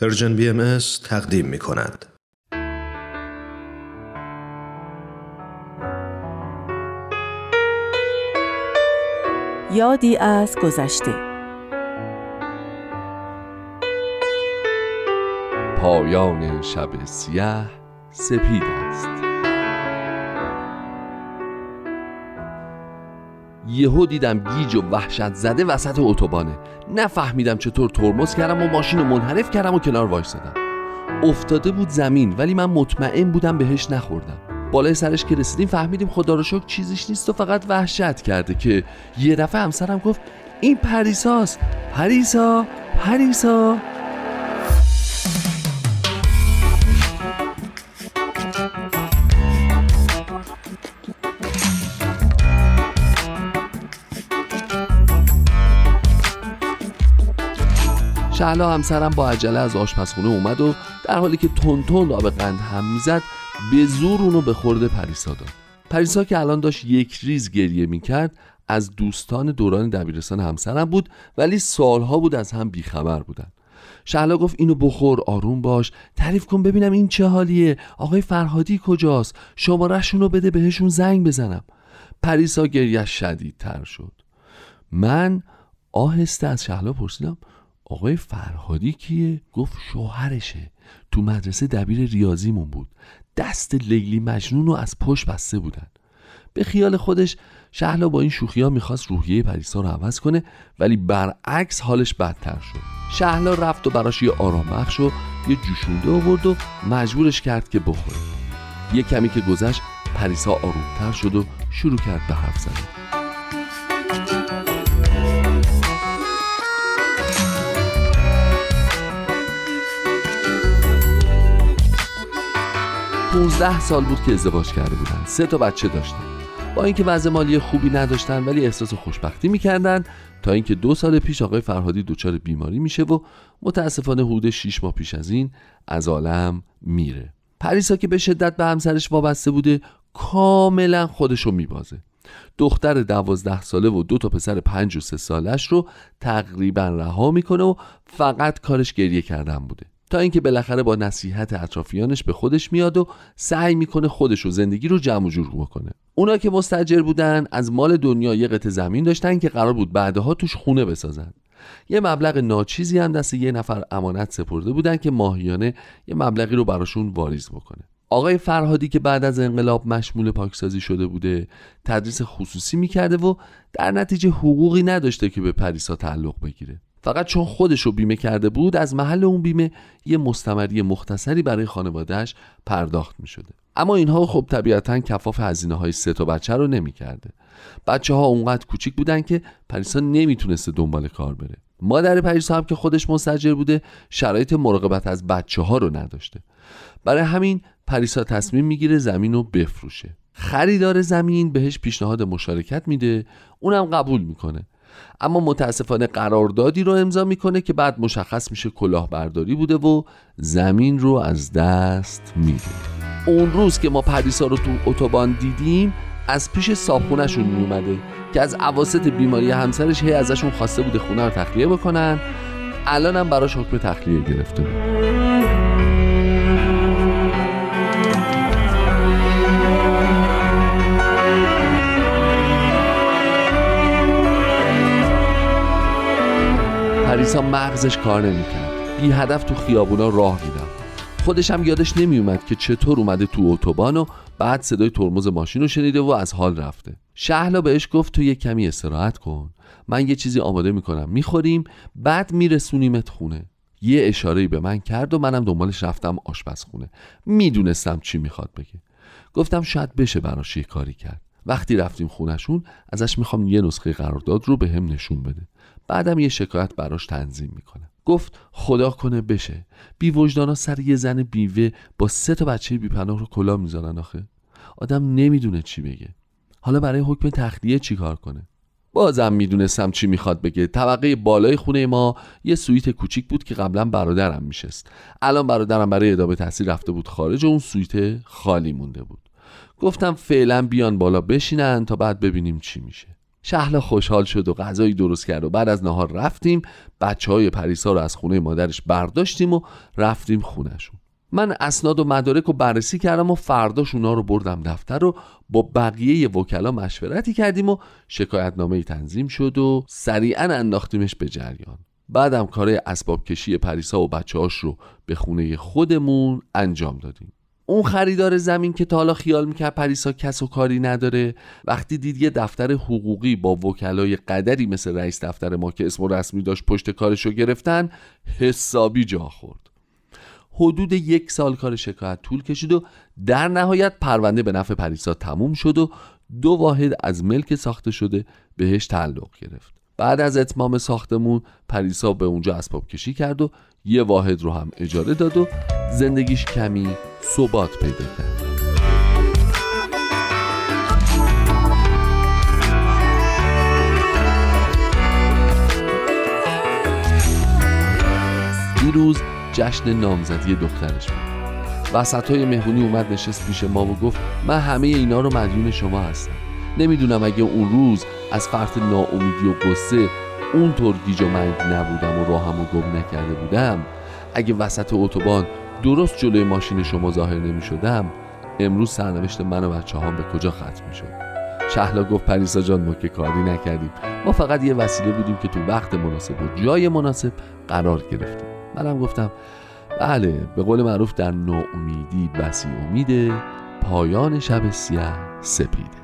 پرژن بی ام تقدیم می کند. یادی از گذشته پایان شب سیاه سپید است یهو دیدم گیج و وحشت زده وسط اتوبانه. نفهمیدم چطور ترمز کردم و ماشین رو منحرف کردم و کنار وایسادم افتاده بود زمین ولی من مطمئن بودم بهش نخوردم. بالای سرش که رسیدیم فهمیدیم خدا رو شکر چیزیش نیست و فقط وحشت کرده که یه دفعه همسرم گفت این پریساست. پریسا پریسا. شهلا همسرم با عجله از آشپزخونه اومد و در حالی که تون آب قند هم می‌زد به زور اونو به خورده پریسا داد. پریسا که الان داشت یک ریز گریه می‌کرد از دوستان دوران دبیرستان همسرم بود ولی سالها بود از هم بیخبر بودن. شهلا گفت اینو بخور آروم باش تعریف کن ببینم این چه حالیه آقای فرهادی کجاست شمارهشون رو بده بهشون زنگ بزنم. پریسا گریه شدیدتر شد. من آهسته از شهلا پرسیدم آقای فرهادی کیه؟ گفت شوهرشه. تو مدرسه دبیر ریاضیمون بود. دست لیلی مجنون رو از پشت بسته بودن. به خیال خودش شهلا با این شوخی ها می‌خواست روحیه پریسا رو عوض کنه ولی برعکس حالش بدتر شد. شهلا رفت و براش یه آرام بخش و یه جوشونده آورد و مجبورش کرد که بخوره. یه کمی که گذشت پریسا آرومتر شد و شروع کرد به حرف زدن. 15 سال بود که ازدواج کرده بودن. سه تا بچه داشتن. با اینکه وضع مالی خوبی نداشتن ولی احساس خوشبختی می‌کردن. تا اینکه دو سال پیش آقای فرهادی دچار بیماری میشه و متاسفانه حدود 6 ماه پیش از این از عالم میره. پریسا که به شدت به همسرش وابسته بوده کاملا خودشو میبازه. دختر دوازده ساله و دو تا پسر پنج و سه سالش رو تقریبا رها می‌کنه و فقط کارش گریه کردن بوده. تا اینکه بالاخره با نصیحت اطرافیانش به خودش میاد و سعی می‌کنه خودش و زندگی رو جمع و جور بکنه. اونا که مستجر بودن از مال دنیا یه قطع زمین داشتن که قرار بود بعدها توش خونه بسازن. یه مبلغ ناچیزی هم دست یه نفر امانت سپرده بودن که ماهیانه یه مبلغی رو براشون واریز بکنه. آقای فرهادی که بعد از انقلاب مشمول پاکسازی شده بوده تدریس خصوصی می‌کرده و در نتیجه حقوقی نداشته که به پریسا تعلق بگیره. فقط چون خودش رو بیمه کرده بود از محل اون بیمه یه مستمری مختصری برای خانوادهش پرداخت می شده اما اینها خب طبیعتا کفاف هزینه های سه تا بچه رو نمی کرده بچه ها اونقدر کوچیک بودن که پریسا نمی‌تونسته دنبال کار بره. مادر پریسا هم که خودش مستجر بوده شرایط مراقبت از بچه ها رو نداشته. برای همین پریسا تصمیم می‌گیره زمین رو بفروشه. خریدار زمین بهش پیشنهاد مشارکت میده اونم قبول می‌کنه. اما متاسفانه قراردادی رو امضا می‌کنه که بعد مشخص میشه کلاهبرداری بوده و زمین رو از دست میده. اون روز که ما پریسا رو تو اتوبان دیدیم از پیش صابخونهشون میومده که از عواست بیماری همسرش هی ازشون خواسته بوده خونه رو تخلیه بکنن. الان هم براش حکم تخلیه گرفته بود. پریسا مغزش کار نمی‌کرد. بی هدف تو خیابونا راه میدم خودش هم یادش نمیومد که چطور اومده تو اتوبان و بعد صدای ترمز ماشین رو شنیده و از حال رفته. شهلا بهش گفت تو یه کمی استراحت کن. من یه چیزی آماده می‌کنم. می‌خوریم بعد میرسونیمت خونه. یه اشاره به من کرد و منم دنبالش رفتم آشپزخونه. می‌دونستم چی می‌خواد بگه. گفتم شاید بشه براش یه کاری کرد. وقتی رفتیم خونشون ازش می‌خوام یه نسخه قرارداد رو به هم نشون بده. بعدم یه شکایت براش تنظیم می‌کنه. گفت خدا کنه بشه. بی وجدانا سر یه زن بیوه با سه تا بچه بیپناه رو کلا می‌ذارن آخه. آدم نمی‌دونه چی بگه. حالا برای حکم تخلیه چی کار کنه؟ بازم می‌دونستم چی می‌خواد بگه. طبقه بالای خونه ما یه سویت کوچیک بود که قبلا برادرم میشست. الان برادرم برای ادامه تحصیل رفته بود خارج اون سویت خالی مونده بود. گفتم فعلا بیان بالا بشینن تا بعد ببینیم چی میشه. شهلا خوشحال شد و غذایی درست کرد و بعد از نهار رفتیم. بچه های پریسا رو از خونه مادرش برداشتیم و رفتیم خونشون من اسناد و مدارک رو بررسی کردم و فرداش اونا رو بردم دفتر و با بقیه وکلا مشورتی کردیم و شکایتنامه تنظیم شد و سریعا انداختیمش به جریان. بعدم کار اسباب کشی پریسا و بچه هاش رو به خونه خودمون انجام دادیم. اون خریدار زمین که تا حالا خیال می‌کرد پریسا کس و کاری نداره وقتی دید یه دفتر حقوقی با وکلای قدری مثل رئیس دفتر ما که اسم رسمی داشت پشت کارشو گرفتن حسابی جا خورد. حدود یک سال کار شکایت طول کشید و در نهایت پرونده به نفع پریسا تموم شد و دو واحد از ملک ساخته شده بهش تعلق گرفت. بعد از اتمام ساختمون پریسا به اونجا اسباب کشی کرد و یه واحد رو هم اجاره داد و زندگیش کمی ثبات پیدا کرد. دیروز جشن نامزدی دخترش بود. وسط های مهمونی اومد نشست پیش ما و گفت من همه اینا رو مدیون شما هستم. نمی‌دونم اگه اون روز از فرط ناامیدی و قصه اونطور گیج و منگ نبودم و راهم و گم نکرده بودم اگه وسط اتوبان درست جلوی ماشین شما ظاهر نمی شدم امروز سرنوشت من و بچه هم به کجا ختم می شد شهلا گفت پریسا جان ما که کاری نکردیم. ما فقط یه وسیله بودیم که تو وقت مناسب و جای مناسب قرار گرفتیم. منم گفتم بله به قول معروف در ناامیدی بسی امیده پایان شب سیاه سپیده.